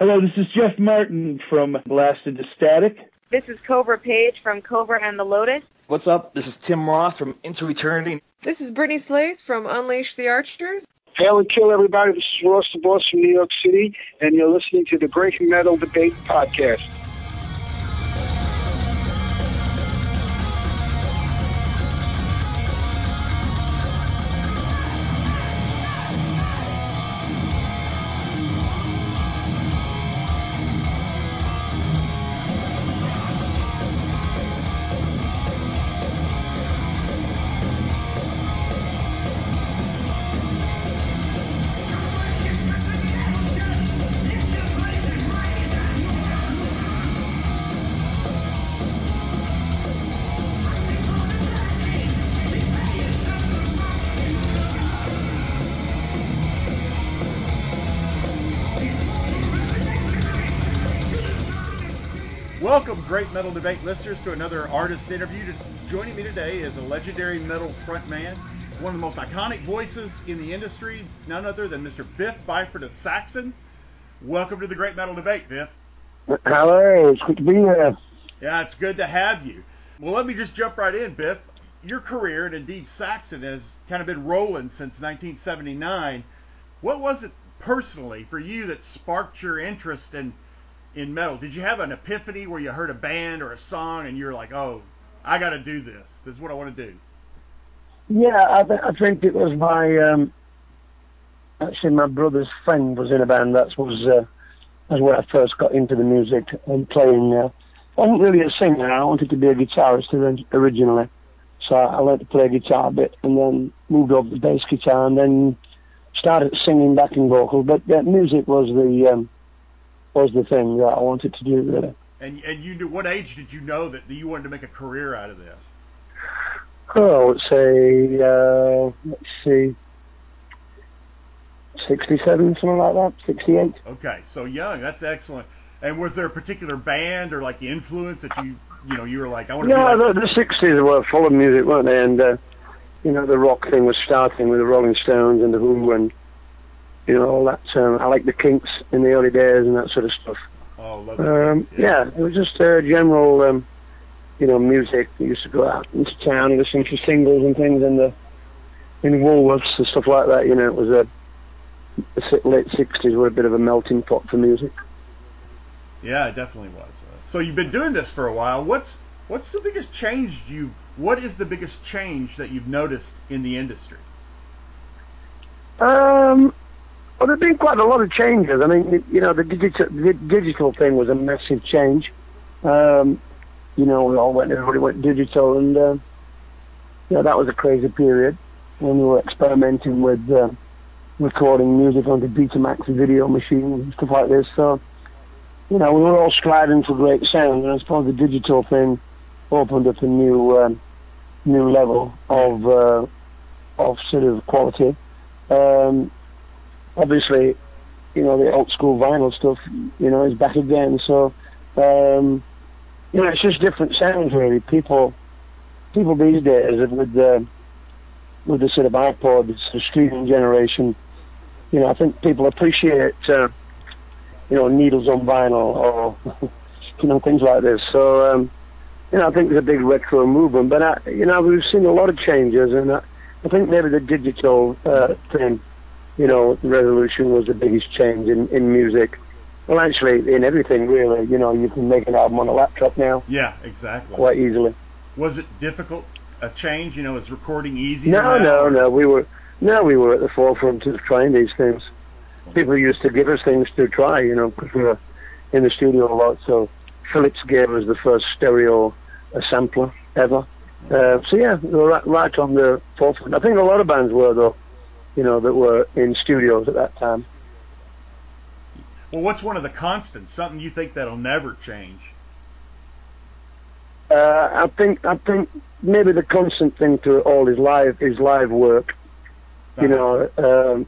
Hello, this is Jeff Martin from Blasted to Static. This is Kobra Paige from Kobra and the Lotus. What's up? This is Tim Roth from Into Eternity. This is Brittney Slayes from Unleash the Archers. Hail and kill everybody. This is Ross the Boss from New York City, and you're listening to the Great Metal Debate Podcast. Great metal debate listeners, to another artist interview. Joining me today is a legendary metal frontman, one of the most iconic voices in the industry, none other than Mr. Biff Byford of Saxon. Welcome to the Great Metal Debate, Biff. Hello, it's good to be here. Yeah, it's good to have you. Well, let me just jump right in, Biff. Your career, and indeed Saxon, has kind of been rolling since 1979. What was it personally for you that sparked your interest in in metal? Did you have an epiphany where you heard a band or a song and you're like, oh, I got to do this. This is what I want to do. Yeah, I, I think it was my um, actually my brother's friend was in a band. That was uh, where I first got into the music and playing. Uh, I wasn't really a singer. I wanted to be a guitarist originally, so I learned to play guitar a bit, and then moved over to bass guitar, and then started singing backing vocals. But uh, music was the um, was the thing that I wanted to do really. And and you knew what age did you know that you wanted to make a career out of this? Oh, let's say uh, let's see, sixty-seven, something like that, sixty-eight. Okay, so young. That's excellent. And was there a particular band or like influence that you you know you were like I want to? No, be like... the, the '60s were full of music, weren't they? And uh, you know the rock thing was starting with the Rolling Stones and the Who and you know all that. Um, I like the Kinks in the early days and that sort of stuff. Oh, love Um, yeah. it was just uh, general, um, you know, music. We used to go out into town and listen to singles and things in the in Woolworths and stuff like that. You know, it was a the late '60s were a bit of a melting pot for music. Yeah, it definitely was. Uh, so you've been doing this for a while. What's what's the biggest change you? What is the biggest change that you've noticed in the industry? Um, well, there've been quite a lot of changes. I mean, you know, the digital digital thing was a massive change. Um, you know, we all went, everybody went digital, and uh, yeah, that was a crazy period when we were experimenting with uh, recording music onto Betamax video machines and stuff like this. So, you know, we were all striving for great sound, and I suppose the digital thing opened up a new um, new level of uh, of sort of quality. Um, obviously, you know, the old school vinyl stuff, you know, is back again. So, um, you know, it's just different sounds really. People, people these days with the with the sort of iPod, it's the streaming generation. You know, I think people appreciate, uh, you know, needles on vinyl or, you know, things like this. So, um, you know, I think there's a big retro movement. But, I, you know, we've seen a lot of changes, and I, I think maybe the digital uh, thing you know, the revolution was the biggest change in, in music. Well, actually, in everything, really. You know, you can make an album on a laptop now Yeah, exactly. quite easily. Was it difficult? A change? You know, is recording easy? No, now? no, no. We were no, we were at the forefront of trying these things. People used to give us things to try, you know, because we were in the studio a lot. So Philips gave us the first stereo uh, sampler ever. Uh, so yeah, we were right, right on the forefront. I think a lot of bands were though, you know, that were in studios at that time. Well, what's one of the constants? Something you think that'll never change? Uh, I think I think maybe the constant thing to it all is live is live work. You know, um,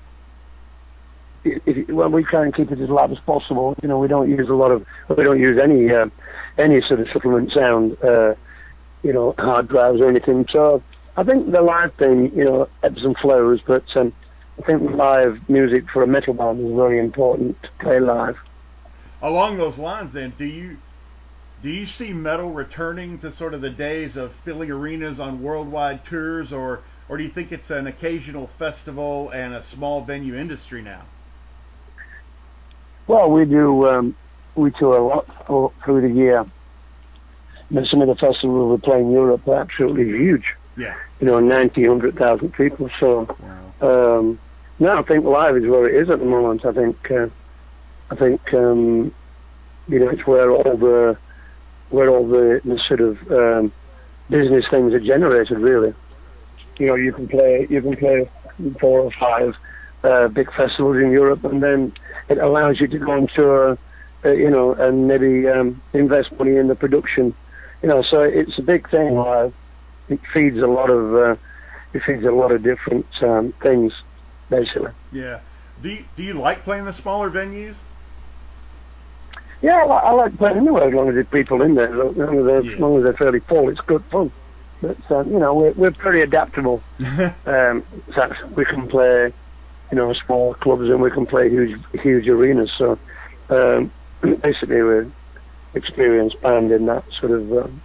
if, if, well, we try and keep it as live as possible. You know, we don't use a lot of we don't use any uh, any sort of supplement sound. Uh, you know, hard drives or anything. So I think the live thing, you know, ebbs and flows, but um, I think live music for a metal band is very important to play live. along those lines, then, do you do you see metal returning to sort of the days of filling arenas on worldwide tours, or or do you think it's an occasional festival and a small venue industry now? Well, we do um, we tour a lot through the year. And some of the festivals we play in Europe are absolutely huge. Yeah. You know, 90, 100,000 people. So, Wow. um, no, I think live is where it is at the moment. I think, uh, I think, um, you know, it's where all the, where all the, the sort of um, business things are generated. Really, you know, you can play, you can play four or five uh, big festivals in Europe, and then it allows you to go on tour, uh, you know, and maybe um, invest money in the production. You know, so it's a big thing. Live. It feeds a lot of, uh, it feeds a lot of different um, things, basically. Yeah. Do you, do you like playing the smaller venues? Yeah, I, li- I like playing anywhere as long as there's people in there. As long as they're, Yeah. as long as they're fairly full, it's good fun. But uh, you know, we're we're pretty adaptable. Um, so we can play, you know, small clubs and we can play huge huge arenas. So um, basically, we're experienced band in that sort of. Um,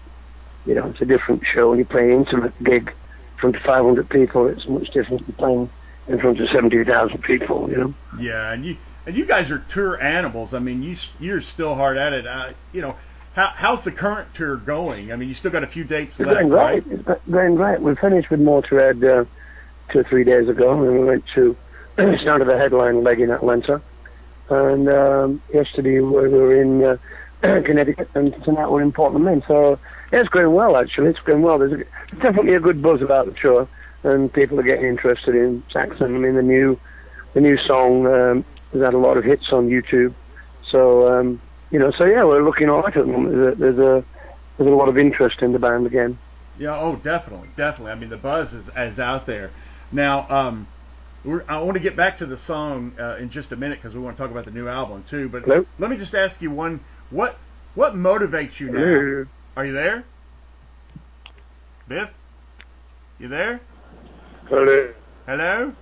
you know, it's a different show. When you play an intimate gig in front of 500 people, it's much different than playing in front of 70,000 people. You know. Yeah, and you and you guys are tour animals. I mean, you you're still hard at it. Uh, you know, how how's the current tour going? I mean, you still got a few dates It's left, going right? It's going great. We finished with Motorhead uh, two or three days ago, and we went to started the headline leg in Atlanta, and um, yesterday we were in uh, Connecticut, and tonight we're in Portland, Maine. So yeah, it's going well. Actually, it's going well. There's a, definitely a good buzz about the tour, and people are getting interested in Saxon. I mean, the new the new song um, has had a lot of hits on YouTube. So um, you know, so yeah, we're looking all right at the moment. There's a, there's a there's a lot of interest in the band again. Yeah, oh, definitely, definitely. I mean, the buzz is, is out there. Now, um, we're, I want to get back to the song uh, in just a minute because we want to talk about the new album too. But Hello? let me just ask you one: what what motivates you now? Hello? Are you there, Biff? You there? Hello? Hello?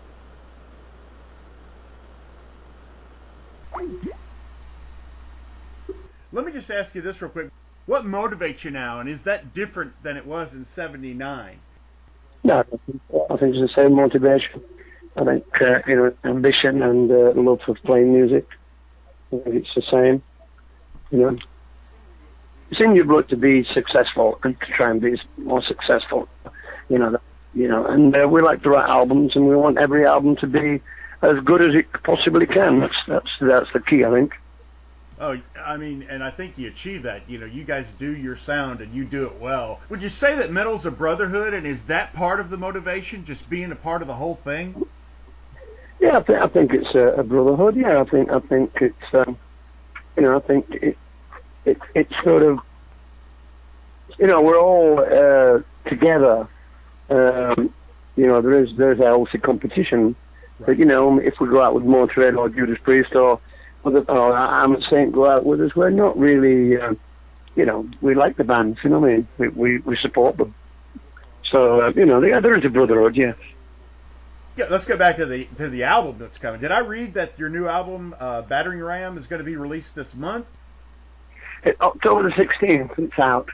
Let me just ask you this real quick. What motivates you now, and is that different than it was in '79? No, I think I think it's the same motivation. I think uh, you know ambition and uh, love for playing music. I think it's the same. You know, it's in your blood to be successful and to try and be more successful. You know, you know, and uh, we like to write albums, and we want every album to be as good as it possibly can. That's that's that's the key, I think. Oh, I mean, and I think you achieve that. You know, you guys do your sound and you do it well. Would you say that metal's a brotherhood, and is that part of the motivation, just being a part of the whole thing? Yeah, I think I think it's a, a brotherhood. Yeah, I think I think it's um, you know I think it it it's sort of you know we're all uh, together. Um, you know there is there's healthy competition, but you know if we go out with Motorhead or Judas Priest or other or Armored Saint go out with us, we're not really uh, you know we like the bands. You know what I mean? We we, we support them. So uh, you know yeah, there is a brotherhood. Yeah. Yeah, let's go back to the to the album that's coming. Did I read that your new album, uh, Battering Ram, is going to be released this month? It, October the 16th, it's out.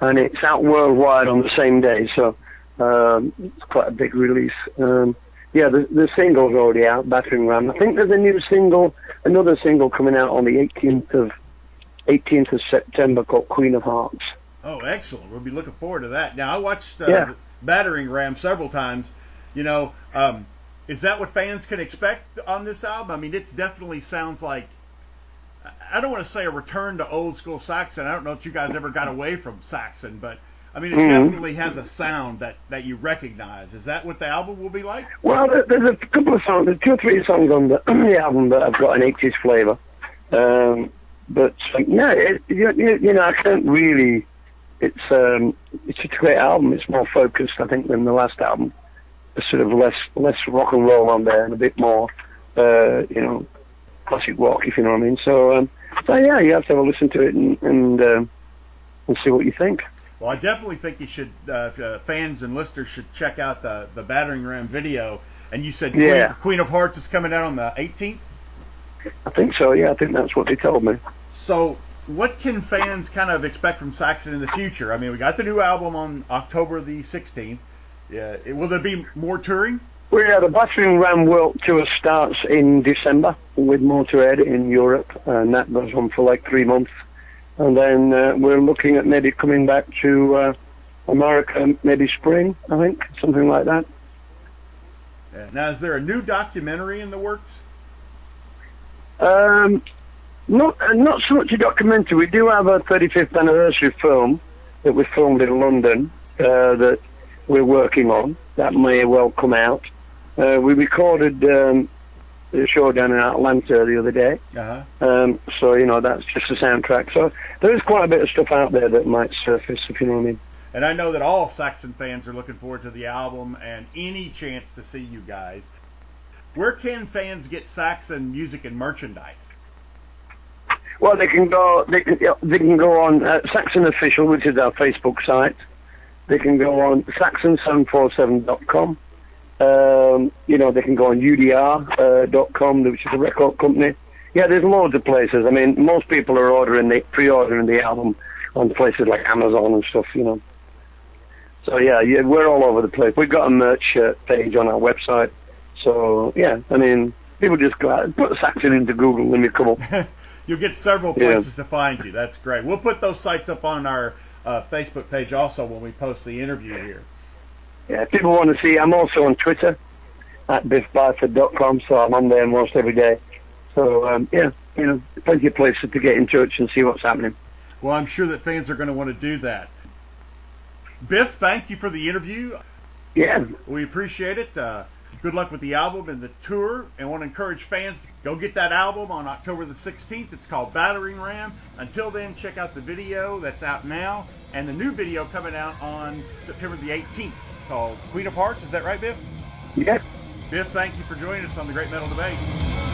And it's out worldwide on the same day, so um, it's quite a big release. Um, yeah, the, the single's already out, Battering Ram. I think there's a new single, another single coming out on the 18th of 18th of September called Queen of Hearts. Oh, excellent. We'll be looking forward to that. Now, I watched uh, Yeah. Battering Ram several times. You know, um, is that what fans can expect on this album? I mean, it definitely sounds like. I- don't want to say a return to old school Saxon. I don't know if you guys ever got away from Saxon, but I mean, it Mhm. definitely has a sound that, that you recognize. Is that what the album will be like? Well, there's a couple of songs, there's two or three songs on the, the album that have got an 80s flavour. Um, but no, it, you, you, you know, I can't really. It's um, it's a great album. It's more focused, I think, than the last album. There's sort of less less rock and roll on there and a bit more, uh, you know, classic rock, if you know what I mean. So, um, so yeah, you have to have a listen to it and and, um, and see what you think. Well, I definitely think you should, uh, uh, fans and listeners should check out the, the Battering Ram video. And you said Queen, Yeah. Queen of Hearts is coming out on the 18th? I think so. Yeah, I think that's what they told me. So, what can fans kind of expect from Saxon in the future? I mean, we got the new album on October the 16th. Yeah, will there be more touring? Well, yeah, the Battering Ram World Tour starts in December with Motorhead in Europe, and that goes on for like three months. And then uh, we're looking at maybe coming back to uh, America, maybe spring, I think, something like that. Yeah. Now, is there a new documentary in the works? Um, not uh, not so much a documentary. We do have a 35th anniversary film that we filmed in London uh, that we're working on. That may well come out. Uh, we recorded um, the show down in Atlanta the other day. Uh-huh. Um, so you know that's just a soundtrack. So there is quite a bit of stuff out there that might surface, if you know what I mean. And I know that all Saxon fans are looking forward to the album and any chance to see you guys. Where can fans get Saxon music and merchandise? Well, they can go. They can, they can go on uh, Saxon Official, which is our Facebook site. They can go on saxon747.com. Um, you know, they can go on udr.com, uh, which is a record company. Yeah, there's loads of places. I mean, most people are ordering the pre-ordering the album on places like Amazon and stuff. You know. So yeah, yeah, we're all over the place. We've got a merch uh, page on our website. So yeah, I mean, people just go out, and put Saxon into Google and you come up. You'll get several places yeah. to find you. That's great. We'll put those sites up on our uh, Facebook page also when we post the interview here. Yeah, if people want to see, I'm also on Twitter at biffbyford.com, so I'm on there almost every day. So um, yeah, you know, plenty of places to get in touch and see what's happening. Well, I'm sure that fans are going to want to do that. Biff, thank you for the interview. Yeah. We appreciate it. Uh, good luck with the album and the tour, and want to encourage fans to go get that album on October the 16th. It's called Battering Ram. Until then, check out the video that's out now, and the new video coming out on September the 18th called Queen of Hearts. Is that right, Biff? Yeah. Biff, thank you for joining us on the Great Metal Debate.